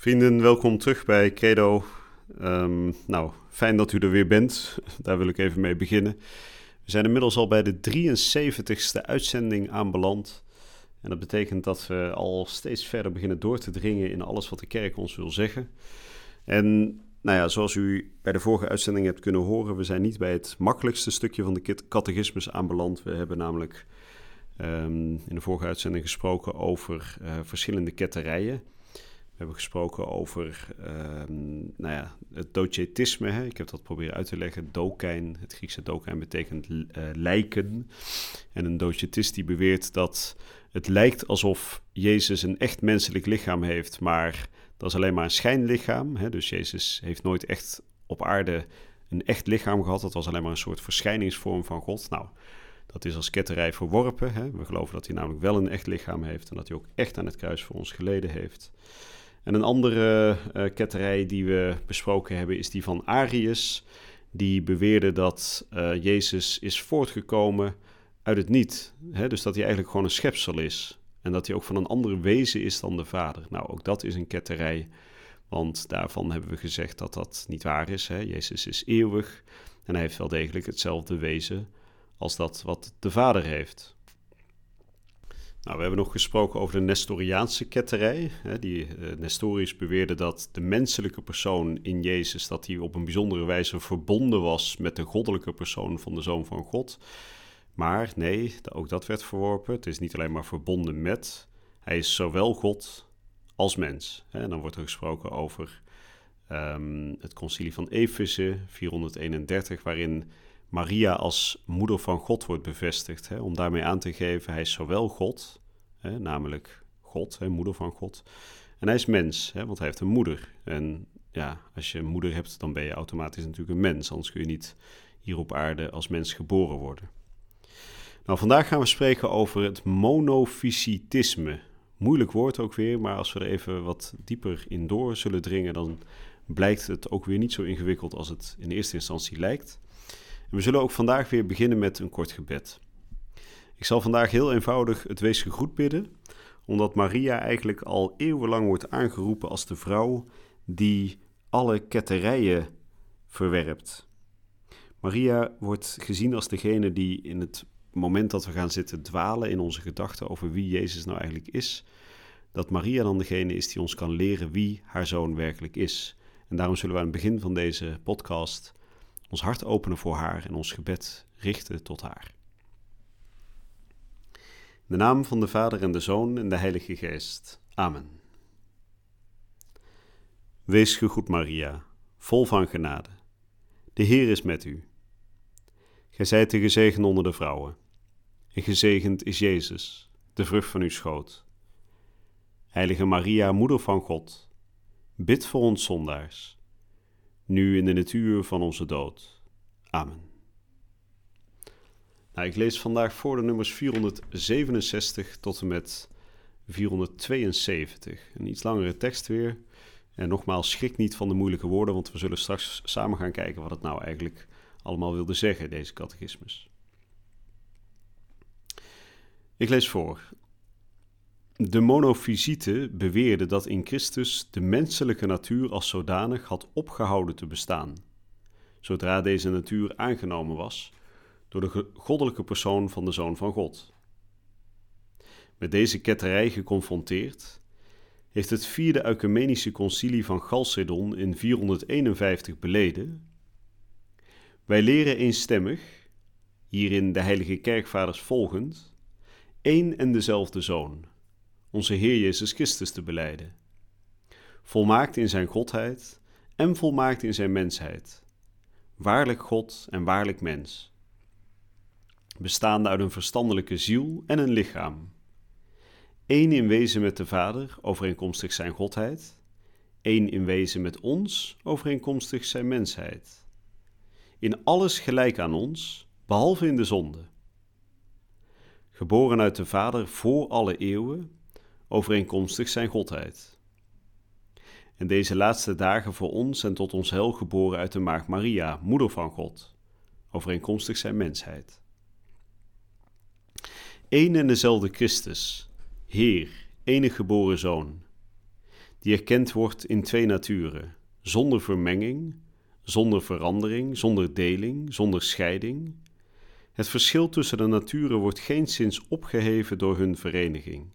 Vrienden, welkom terug bij Credo. Ehm, nou, fijn dat u er weer bent. Daar wil ik even mee beginnen. We zijn inmiddels al bij de 73ste uitzending aanbeland. En dat betekent dat we al steeds verder beginnen door te dringen in alles wat de kerk ons wil zeggen. En nou ja, zoals u bij de vorige uitzending hebt kunnen horen, we zijn niet bij het makkelijkste stukje van de catechismus aanbeland. We hebben namelijk ehm, in de vorige uitzending gesproken over uh, verschillende ketterijen. We hebben gesproken over um, nou ja, het docetisme. Hè? Ik heb dat proberen uit te leggen. Dokijn, het Griekse dokijn betekent uh, lijken. En een docetist die beweert dat het lijkt alsof Jezus een echt menselijk lichaam heeft, maar dat is alleen maar een schijnlichaam. Hè? Dus Jezus heeft nooit echt op aarde een echt lichaam gehad. Dat was alleen maar een soort verschijningsvorm van God. Nou, dat is als ketterij verworpen. Hè? We geloven dat hij namelijk wel een echt lichaam heeft en dat hij ook echt aan het kruis voor ons geleden heeft. En een andere uh, ketterij die we besproken hebben is die van Arius. Die beweerde dat uh, Jezus is voortgekomen uit het niet. Hè? Dus dat hij eigenlijk gewoon een schepsel is. En dat hij ook van een ander wezen is dan de Vader. Nou, ook dat is een ketterij. Want daarvan hebben we gezegd dat dat niet waar is. Hè? Jezus is eeuwig en hij heeft wel degelijk hetzelfde wezen als dat wat de Vader heeft. Nou, we hebben nog gesproken over de Nestoriaanse ketterij. Die uh, Nestorius beweerde dat de menselijke persoon in Jezus, dat hij op een bijzondere wijze verbonden was met de goddelijke persoon van de Zoon van God. Maar nee, ook dat werd verworpen. Het is niet alleen maar verbonden met, hij is zowel God als mens. En dan wordt er gesproken over um, het concilie van Efeze 431, waarin Maria als moeder van God wordt bevestigd. Hè, om daarmee aan te geven, hij is zowel God, hè, namelijk God, hè, moeder van God. En hij is mens, hè, want hij heeft een moeder. En ja, als je een moeder hebt, dan ben je automatisch natuurlijk een mens. Anders kun je niet hier op aarde als mens geboren worden. Nou, vandaag gaan we spreken over het monofysitisme. Moeilijk woord ook weer, maar als we er even wat dieper in door zullen dringen, dan blijkt het ook weer niet zo ingewikkeld als het in eerste instantie lijkt we zullen ook vandaag weer beginnen met een kort gebed. Ik zal vandaag heel eenvoudig het weesgegroet bidden, omdat Maria eigenlijk al eeuwenlang wordt aangeroepen als de vrouw die alle ketterijen verwerpt. Maria wordt gezien als degene die in het moment dat we gaan zitten dwalen in onze gedachten over wie Jezus nou eigenlijk is, dat Maria dan degene is die ons kan leren wie haar zoon werkelijk is. En daarom zullen we aan het begin van deze podcast ons hart openen voor haar en ons gebed richten tot haar. In de naam van de Vader en de Zoon en de Heilige Geest. Amen. Wees gegroet, Maria, vol van genade. De Heer is met u. Gij zijt de gezegend onder de vrouwen, en gezegend is Jezus, de vrucht van uw schoot. Heilige Maria, Moeder van God, bid voor ons zondaars nu in de natuur van onze dood. Amen. Nou, ik lees vandaag voor de nummers 467 tot en met 472. Een iets langere tekst weer. En nogmaals, schrik niet van de moeilijke woorden, want we zullen straks samen gaan kijken wat het nou eigenlijk allemaal wilde zeggen, deze catechismus. Ik lees voor. De monofysieten beweerden dat in Christus de menselijke natuur als zodanig had opgehouden te bestaan, zodra deze natuur aangenomen was door de goddelijke persoon van de Zoon van God. Met deze ketterij geconfronteerd, heeft het vierde Ecumenische concilie van Chalcedon in 451 beleden: Wij leren eenstemmig, hierin de heilige kerkvaders volgend, één en dezelfde Zoon onze Heer Jezus Christus te beleiden. Volmaakt in zijn godheid en volmaakt in zijn mensheid. Waarlijk God en waarlijk mens. Bestaande uit een verstandelijke ziel en een lichaam. Eén in wezen met de Vader, overeenkomstig zijn godheid. één in wezen met ons, overeenkomstig zijn mensheid. In alles gelijk aan ons, behalve in de zonde. Geboren uit de Vader voor alle eeuwen, overeenkomstig zijn godheid. En deze laatste dagen voor ons en tot ons hel geboren uit de maagd Maria, moeder van God, overeenkomstig zijn mensheid. Eén en dezelfde Christus, Heer, enige geboren Zoon, die erkend wordt in twee naturen, zonder vermenging, zonder verandering, zonder deling, zonder scheiding. Het verschil tussen de naturen wordt geenszins opgeheven door hun vereniging.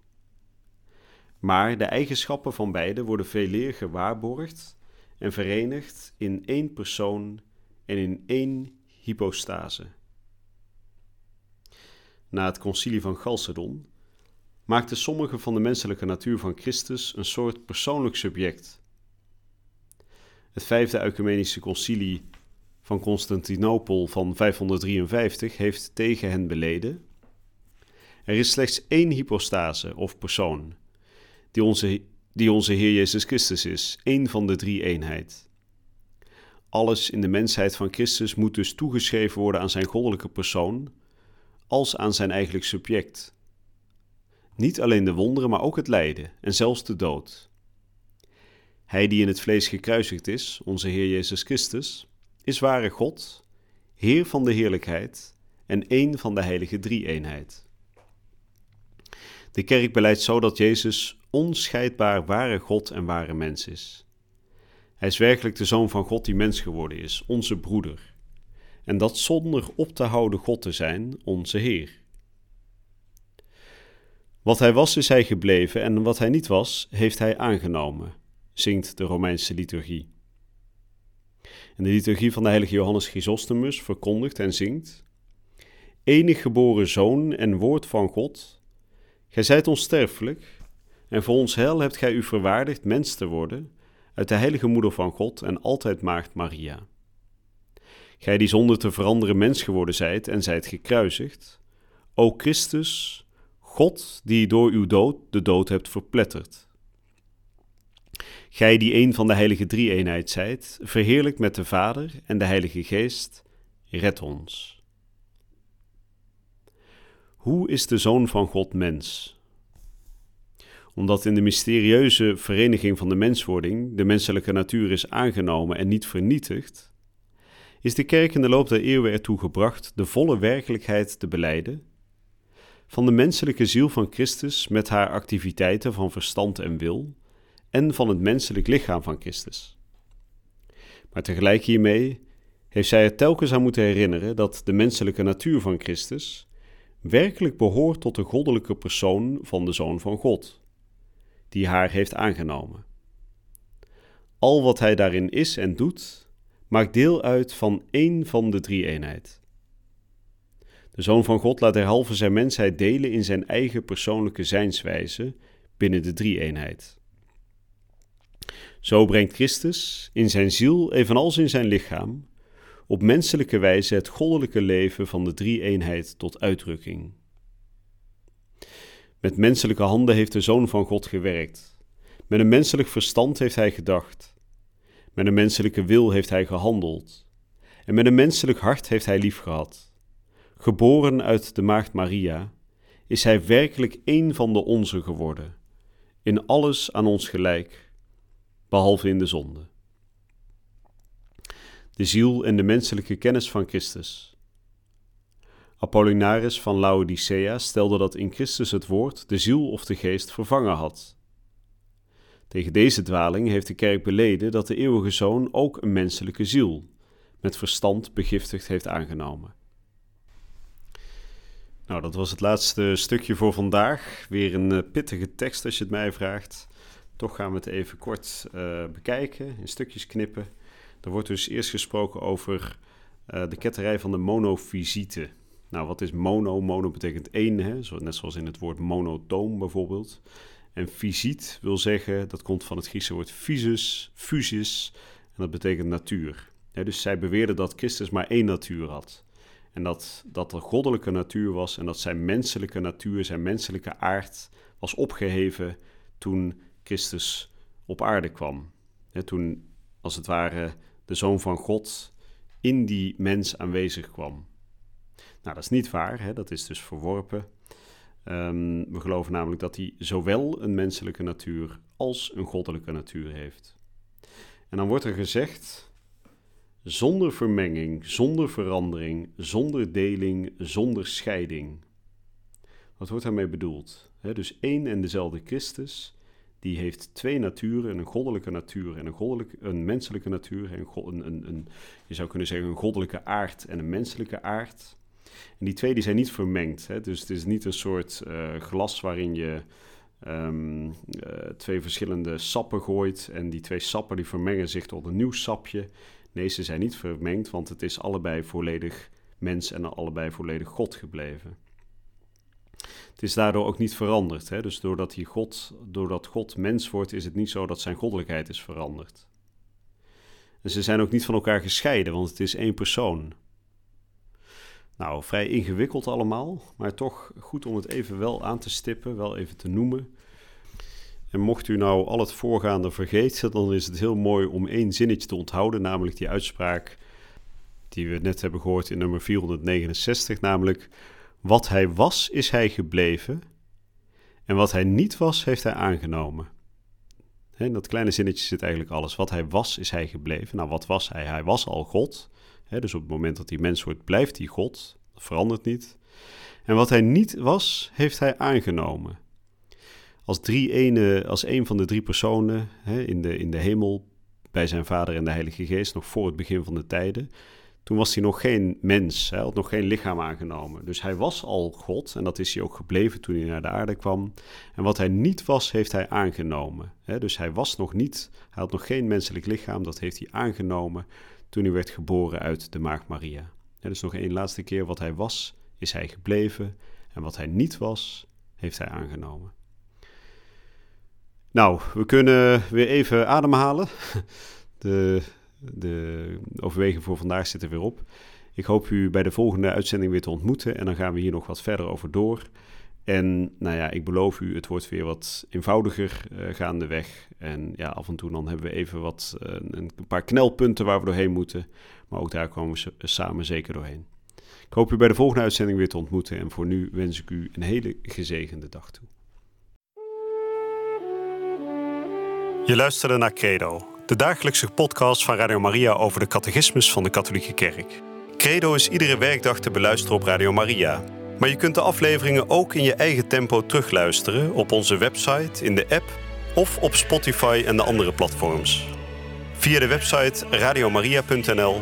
Maar de eigenschappen van beide worden veeleer gewaarborgd en verenigd in één persoon en in één hypostase. Na het concilie van Chalcedon maakten sommigen van de menselijke natuur van Christus een soort persoonlijk subject. Het vijfde ecumenische concilie van Constantinopel van 553 heeft tegen hen beleden. Er is slechts één hypostase of persoon, die onze, die onze Heer Jezus Christus is, één van de drie eenheid. Alles in de mensheid van Christus moet dus toegeschreven worden aan zijn goddelijke persoon, als aan zijn eigenlijk subject. Niet alleen de wonderen, maar ook het lijden en zelfs de dood. Hij die in het vlees gekruisigd is, onze Heer Jezus Christus, is ware God, Heer van de heerlijkheid en één van de heilige drie-eenheid. De kerk beleidt zo dat Jezus onscheidbaar ware God en ware mens is. Hij is werkelijk de Zoon van God die mens geworden is, onze broeder. En dat zonder op te houden God te zijn, onze Heer. Wat hij was, is hij gebleven, en wat hij niet was, heeft hij aangenomen, zingt de Romeinse liturgie. En de liturgie van de heilige Johannes Chrysostomus verkondigt en zingt: Enig geboren zoon en woord van God, gij zijt onsterfelijk, en voor ons heil hebt gij u verwaardigd mens te worden uit de heilige moeder van God en altijd maagd Maria. Gij die zonder te veranderen mens geworden zijt en zijt gekruisigd, o Christus, God die door uw dood de dood hebt verpletterd. Gij die een van de heilige drie-eenheid zijt, verheerlijk met de Vader en de Heilige Geest, red ons. Hoe is de Zoon van God mens? Omdat in de mysterieuze vereniging van de menswording de menselijke natuur is aangenomen en niet vernietigd, is de kerk in de loop der eeuwen ertoe gebracht de volle werkelijkheid te beleiden van de menselijke ziel van Christus met haar activiteiten van verstand en wil en van het menselijk lichaam van Christus. Maar tegelijk hiermee heeft zij er telkens aan moeten herinneren dat de menselijke natuur van Christus werkelijk behoort tot de goddelijke persoon van de Zoon van God, die haar heeft aangenomen. Al wat hij daarin is en doet, maakt deel uit van één van de drie eenheid. De Zoon van God laat derhalve zijn mensheid delen in zijn eigen persoonlijke zijnswijze binnen de drie-eenheid. Zo brengt Christus in zijn ziel, evenals in zijn lichaam, op menselijke wijze het goddelijke leven van de drie-eenheid tot uitdrukking. Met menselijke handen heeft de Zoon van God gewerkt. Met een menselijk verstand heeft hij gedacht. Met een menselijke wil heeft hij gehandeld. En met een menselijk hart heeft hij liefgehad geboren uit de maagd Maria, is hij werkelijk een van de onze geworden, in alles aan ons gelijk, behalve in de zonde. De ziel en de menselijke kennis van Christus. Apollinaris van Laodicea stelde dat in Christus het woord de ziel of de geest vervangen had. Tegen deze dwaling heeft de kerk beleden dat de eeuwige zoon ook een menselijke ziel, met verstand begiftigd heeft aangenomen. Nou, dat was het laatste stukje voor vandaag. Weer een uh, pittige tekst als je het mij vraagt. Toch gaan we het even kort uh, bekijken, in stukjes knippen. Er wordt dus eerst gesproken over uh, de ketterij van de monofysiete. Nou, wat is mono? Mono betekent één, hè? Net zoals in het woord monotoom bijvoorbeeld. En fysiet wil zeggen, dat komt van het Griekse woord physis, fusis, en dat betekent natuur. dus zij beweerden dat Christus maar één natuur had. En dat dat de goddelijke natuur was en dat zijn menselijke natuur, zijn menselijke aard was opgeheven toen Christus op aarde kwam. toen, als het ware, de Zoon van God in die mens aanwezig kwam. Nou, dat is niet waar, hè? dat is dus verworpen. Ehm, we geloven namelijk dat hij zowel een menselijke natuur als een goddelijke natuur heeft. En dan wordt er gezegd, zonder vermenging, zonder verandering, zonder deling, zonder scheiding. Wat wordt daarmee bedoeld? dus één en dezelfde Christus, die heeft twee naturen, een goddelijke natuur en een, een menselijke natuur. Een, een, een, je zou kunnen zeggen een goddelijke aard en een menselijke aard. En die twee die zijn niet vermengd. Hè? Dus het is niet een soort uh, glas waarin je um, uh, twee verschillende sappen gooit. En die twee sappen die vermengen zich tot een nieuw sapje. Nee, ze zijn niet vermengd, want het is allebei volledig mens en allebei volledig God gebleven. Het is daardoor ook niet veranderd. Hè? Dus doordat, hij God, doordat God mens wordt, is het niet zo dat zijn goddelijkheid is veranderd. En ze zijn ook niet van elkaar gescheiden, want het is één persoon. Nou, vrij ingewikkeld allemaal, maar toch goed om het even wel aan te stippen, wel even te noemen. En mocht u nou al het voorgaande vergeten, dan is het heel mooi om één zinnetje te onthouden, namelijk die uitspraak die we net hebben gehoord in nummer 469, namelijk wat hij was, is hij gebleven, en wat hij niet was, heeft hij aangenomen. In dat kleine zinnetje zit eigenlijk alles. Wat hij was, is hij gebleven. Nou, wat was hij? Hij was al God dus op het moment dat hij mens wordt, blijft hij God. Dat verandert niet. En wat hij niet was, heeft hij aangenomen. Als, drie ene, als een van de drie personen in, de, in de hemel bij zijn vader en de Heilige Geest, nog voor het begin van de tijden. Toen was hij nog geen mens, hij had nog geen lichaam aangenomen. Dus hij was al God en dat is hij ook gebleven toen hij naar de aarde kwam. En wat hij niet was, heeft hij aangenomen. Dus hij was nog niet, hij had nog geen menselijk lichaam, dat heeft hij aangenomen toen hij werd geboren uit de Maagd Maria. En dus nog één laatste keer, wat hij was, is hij gebleven. En wat hij niet was, heeft hij aangenomen. Nou, we kunnen weer even ademhalen. De, de voor vandaag zit er weer op. Ik hoop u bij de volgende uitzending weer te ontmoeten. En dan gaan we hier nog wat verder over door. En nou ja, ik beloof u, het wordt weer wat eenvoudiger uh, gaandeweg. En ja, af en toe dan hebben we even wat, uh, een paar knelpunten waar we doorheen moeten. Maar ook daar komen we samen zeker doorheen. Ik hoop u bij de volgende uitzending weer te ontmoeten. En voor nu wens ik u een hele gezegende dag toe. Je luisterde naar Credo, de dagelijkse podcast van Radio Maria over de catechismus van de Katholieke Kerk. Credo is iedere werkdag te beluisteren op Radio Maria. Maar je kunt de afleveringen ook in je eigen tempo terugluisteren op onze website, in de app of op Spotify en de andere platforms. Via de website radiomaria.nl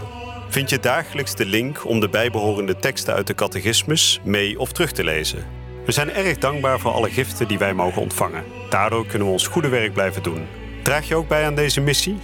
vind je dagelijks de link om de bijbehorende teksten uit de catechismus mee of terug te lezen. We zijn erg dankbaar voor alle giften die wij mogen ontvangen. Daardoor kunnen we ons goede werk blijven doen. Draag je ook bij aan deze missie?